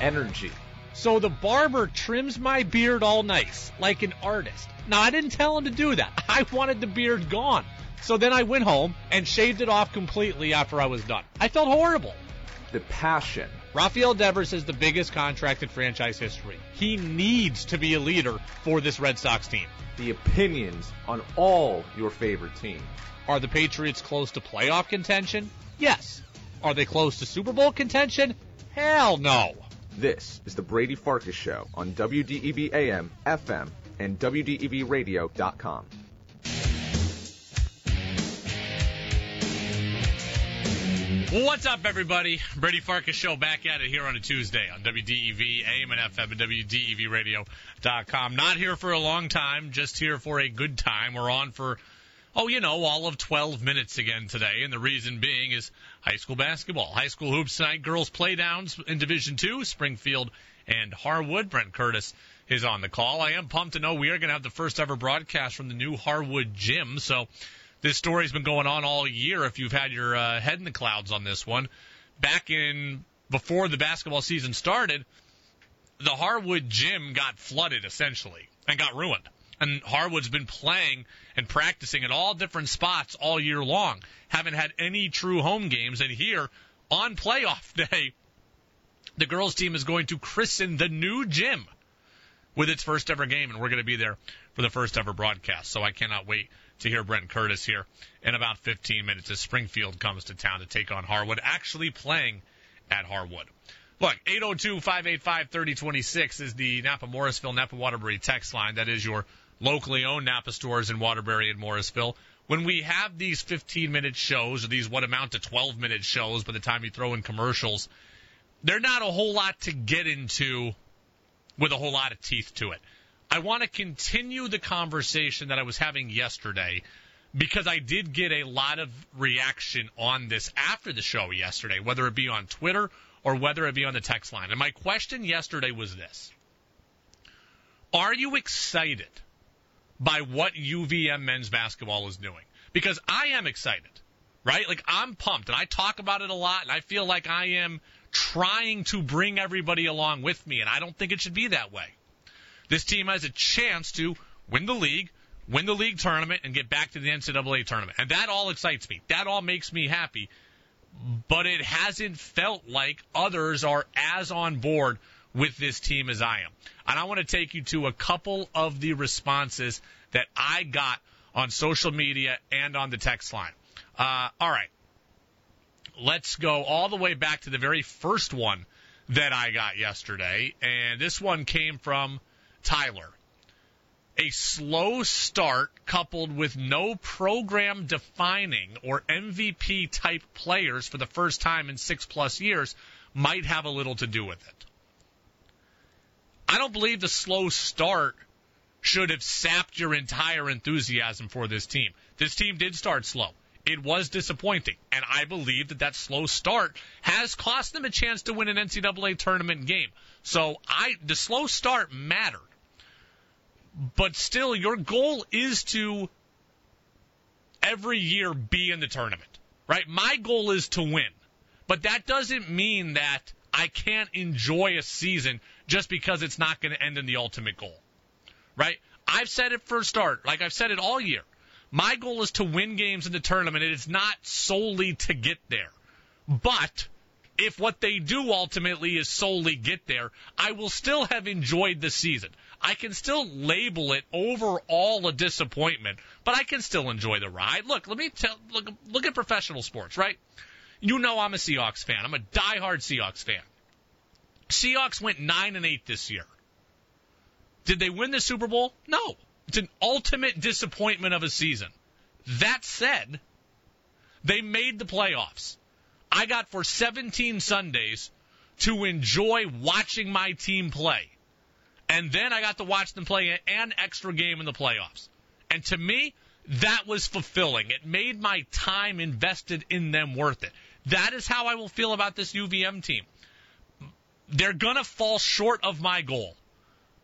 energy. So the barber trims my beard all nice, like an artist. Now, I didn't tell him to do that. I wanted the beard gone. So then I went home and shaved it off completely after I was done. I felt horrible. The passion. Rafael Devers is the biggest contract in franchise history. He needs to be a leader for this Red Sox team. The opinions on all your favorite teams. Are the Patriots close to playoff contention? Yes. Are they close to Super Bowl contention? Hell no. This is the Brady Farkas Show on WDEV AM, FM, and WDEVradio.com. What's up, everybody? Brady Farkas Show back at it here on a Tuesday on WDEV, AM and FM, and WDEVradio.com. Not here for a long time, just here for a good time. We're on for, oh, you know, all of 12 minutes again today, and the reason being is high school basketball. High school hoops tonight, girls playdowns in Division Two, Springfield and Harwood. Brent Curtis is on the call. I am pumped to know we are going to have the first ever broadcast from the new Harwood gym, so this story's been going on all year. If you've had your uh, head in the clouds on this one, back in before the basketball season started, the Harwood gym got flooded essentially and got ruined. And Harwood's been playing and practicing at all different spots all year long. Haven't had any true home games. And here on playoff day, the girls team is going to christen the new gym with its first ever game, and we're going to be there for the first ever broadcast. So I cannot wait to hear Brent Curtis here in about 15 minutes as Springfield comes to town to take on Harwood, actually playing at Harwood. Look, 802-585-3026 is the Napa Morrisville Napa Waterbury text line. That is your locally owned Napa stores in Waterbury and Morrisville. When we have these 15 minute shows or these what amount to 12 minute shows by the time you throw in commercials, they're not a whole lot to get into with a whole lot of teeth to it. I want to continue the conversation that I was having yesterday because I did get a lot of reaction on this after the show yesterday, whether it be on Twitter or whether it be on the text line. And my question yesterday was this Are you excited by what UVM men's basketball is doing? Because I am excited, right? Like, I'm pumped and I talk about it a lot and I feel like I am trying to bring everybody along with me, and I don't think it should be that way. This team has a chance to win the league, win the league tournament, and get back to the NCAA tournament. And that all excites me. That all makes me happy. But it hasn't felt like others are as on board with this team as I am. And I want to take you to a couple of the responses that I got on social media and on the text line. Uh, all right. Let's go all the way back to the very first one that I got yesterday. And this one came from Tyler. A slow start coupled with no program defining or MVP type players for the first time in six plus years might have a little to do with it. I don't believe the slow start should have sapped your entire enthusiasm for this team. This team did start slow. It was disappointing, and I believe that that slow start has cost them a chance to win an NCAA tournament game. So I, the slow start mattered but still, your goal is to every year be in the tournament, right? My goal is to win, but that doesn't mean that I can't enjoy a season just because it's not going to end in the ultimate goal, right? I've said it for a start, like I've said it all year. My goal is to win games in the tournament. It is not solely to get there, but if what they do ultimately is solely get there, I will still have enjoyed the season. I can still label it overall a disappointment, but I can still enjoy the ride. Look, let me tell look look at professional sports, right? You know I'm a Seahawks fan. I'm a diehard Seahawks fan. Seahawks went 9 and 8 this year. Did they win the Super Bowl? No. It's an ultimate disappointment of a season. That said, they made the playoffs. I got for 17 Sundays to enjoy watching my team play. And then I got to watch them play an extra game in the playoffs. And to me, that was fulfilling. It made my time invested in them worth it. That is how I will feel about this UVM team. They're going to fall short of my goal.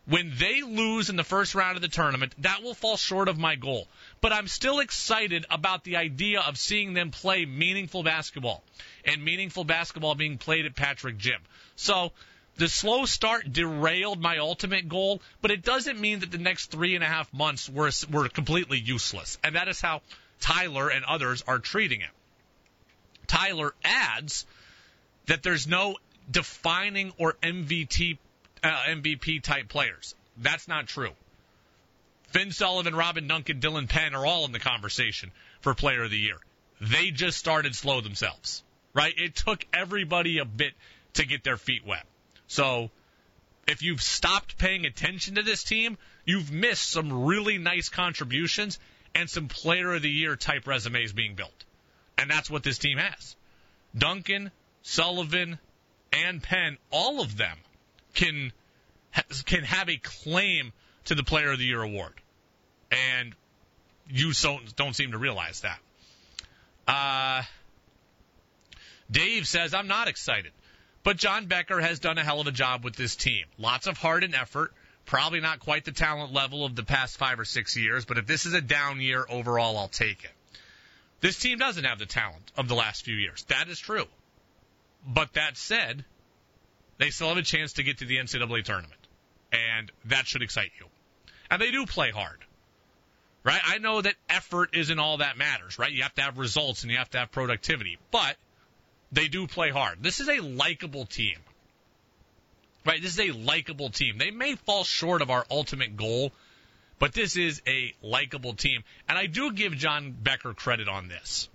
When they lose in the first round of the tournament, that will fall short of my goal. But I'm still excited about the idea of seeing them play meaningful basketball and meaningful basketball being played at Patrick Gym. So the slow start derailed my ultimate goal, but it doesn't mean that the next three and a half months were, were completely useless. And that is how Tyler and others are treating it. Tyler adds that there's no defining or MVP, uh, MVP type players. That's not true. Finn Sullivan, Robin Duncan, Dylan Penn are all in the conversation for player of the year. They just started slow themselves, right? It took everybody a bit to get their feet wet. So if you've stopped paying attention to this team, you've missed some really nice contributions and some player of the year type resumes being built. And that's what this team has. Duncan, Sullivan, and Penn, all of them can can have a claim to the player of the year award. And you don't, don't seem to realize that. Uh, Dave says, I'm not excited. But John Becker has done a hell of a job with this team. Lots of heart and effort. Probably not quite the talent level of the past five or six years, but if this is a down year overall, I'll take it. This team doesn't have the talent of the last few years. That is true. But that said, they still have a chance to get to the NCAA tournament. And that should excite you. And they do play hard. Right? I know that effort isn't all that matters, right? You have to have results and you have to have productivity. But they do play hard. This is a likable team. Right? This is a likable team. They may fall short of our ultimate goal, but this is a likable team. And I do give John Becker credit on this.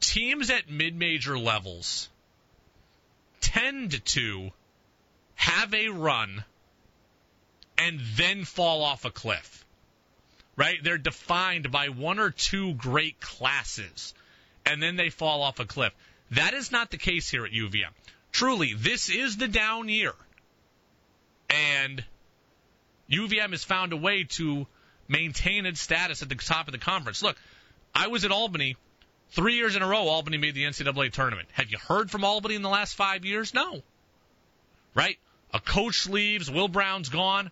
Teams at mid major levels tend to have a run and then fall off a cliff. Right? They're defined by one or two great classes and then they fall off a cliff. That is not the case here at UVM. Truly, this is the down year. And UVM has found a way to maintain its status at the top of the conference. Look, I was at Albany three years in a row. Albany made the NCAA tournament. Have you heard from Albany in the last five years? No. Right? A coach leaves, Will Brown's gone,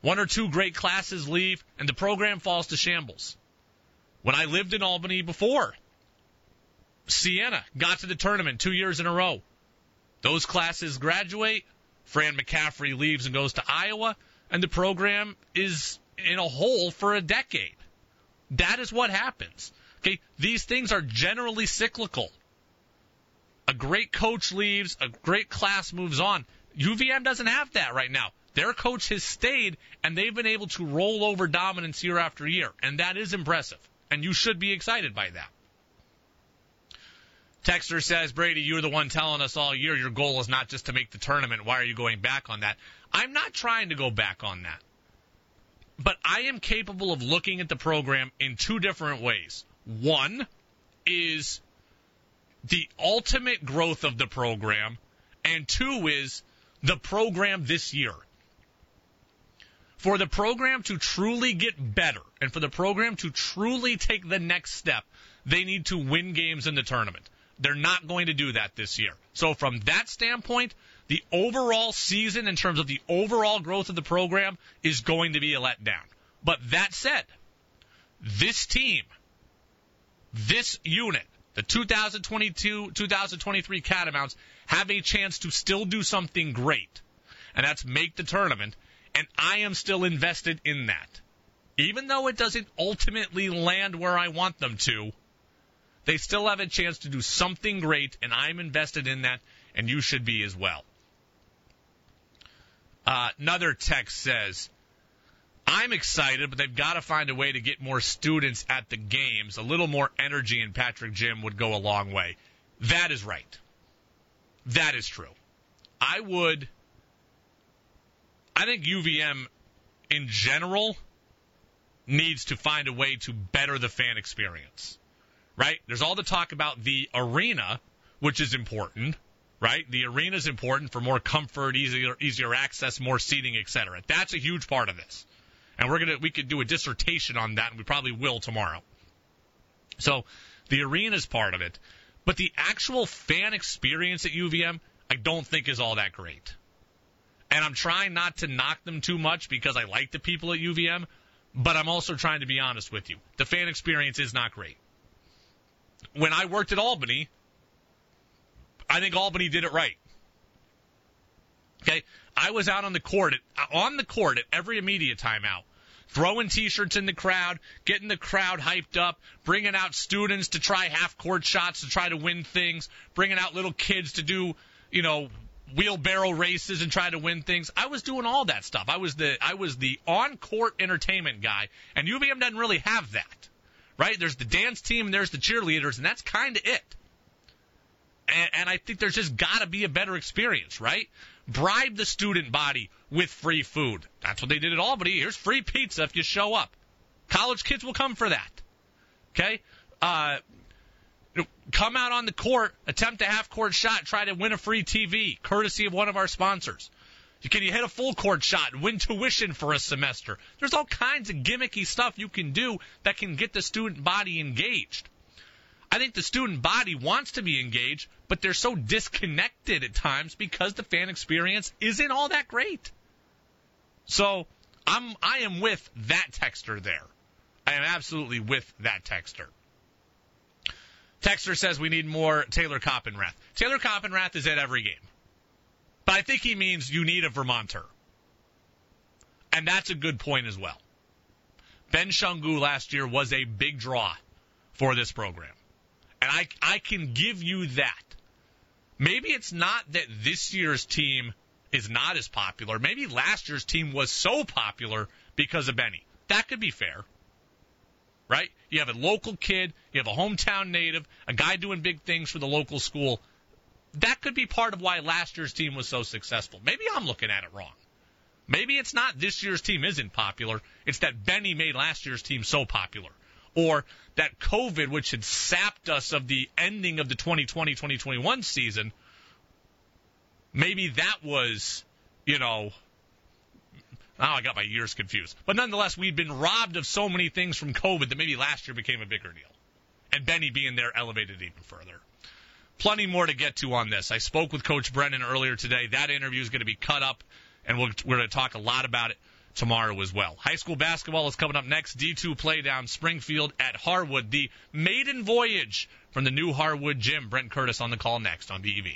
one or two great classes leave, and the program falls to shambles. When I lived in Albany before, Siena got to the tournament two years in a row. Those classes graduate. Fran McCaffery leaves and goes to Iowa, and the program is in a hole for a decade. That is what happens. Okay, these things are generally cyclical. A great coach leaves, a great class moves on. UVM doesn't have that right now. Their coach has stayed, and they've been able to roll over dominance year after year, and that is impressive. And you should be excited by that. Texter says, Brady, you're the one telling us all year your goal is not just to make the tournament. Why are you going back on that? I'm not trying to go back on that. But I am capable of looking at the program in two different ways. One is the ultimate growth of the program, and two is the program this year. For the program to truly get better and for the program to truly take the next step, they need to win games in the tournament. They're not going to do that this year. So from that standpoint, the overall season in terms of the overall growth of the program is going to be a letdown. But that said, this team, this unit, the 2022-2023 Catamounts have a chance to still do something great. And that's make the tournament. And I am still invested in that. Even though it doesn't ultimately land where I want them to, they still have a chance to do something great, and I'm invested in that, and you should be as well. Uh, another text says, I'm excited, but they've got to find a way to get more students at the games. A little more energy in Patrick Gym would go a long way. That is right. That is true. I would. I think UVM in general needs to find a way to better the fan experience right? There's all the talk about the arena, which is important, right? The arena is important for more comfort, easier, easier access, more seating, etc. That's a huge part of this. And we're gonna, we could do a dissertation on that, and we probably will tomorrow. So, the arena is part of it. But the actual fan experience at UVM, I don't think is all that great. And I'm trying not to knock them too much because I like the people at UVM, but I'm also trying to be honest with you. The fan experience is not great when I worked at Albany, I think Albany did it right. Okay, I was out on the court at, on the court at every immediate timeout, throwing T-shirts in the crowd, getting the crowd hyped up, bringing out students to try half-court shots to try to win things, bringing out little kids to do, you know, wheelbarrow races and try to win things. I was doing all that stuff. I was the I was the on-court entertainment guy, and UVM doesn't really have that, right? There's the dance team, and there's the cheerleaders, and that's kind of it. And, and I think there's just got to be a better experience, right? Bribe the student body with free food. That's what they did at Albany. Here's free pizza if you show up. College kids will come for that. Okay? Uh, come out on the court, attempt a half court shot, try to win a free TV, courtesy of one of our sponsors. Can you hit a full court shot win tuition for a semester? There's all kinds of gimmicky stuff you can do that can get the student body engaged. I think the student body wants to be engaged, but they're so disconnected at times because the fan experience isn't all that great. So I'm I am with that texter there. I am absolutely with that texter. Texter says we need more Taylor Coppenrath. Taylor Coppenrath is at every game. But I think he means you need a Vermonter. And that's a good point as well. Ben Shungu last year was a big draw for this program. And I, I can give you that. Maybe it's not that this year's team is not as popular. Maybe last year's team was so popular because of Benny. That could be fair right? You have a local kid, you have a hometown native, a guy doing big things for the local school. That could be part of why last year's team was so successful. Maybe I'm looking at it wrong. Maybe it's not this year's team isn't popular. It's that Benny made last year's team so popular. Or that COVID, which had sapped us of the ending of the 2020-2021 season, maybe that was, you know, now I got my years confused. But nonetheless, we'd been robbed of so many things from COVID that maybe last year became a bigger deal. And Benny being there elevated it even further. Plenty more to get to on this. I spoke with Coach Brennan earlier today. That interview is going to be cut up, and we we are going to talk a lot about it tomorrow as well. High school basketball is coming up next. D2 play down Springfield at Harwood. The maiden voyage from the new Harwood gym. Brent Curtis on the call next on BEV.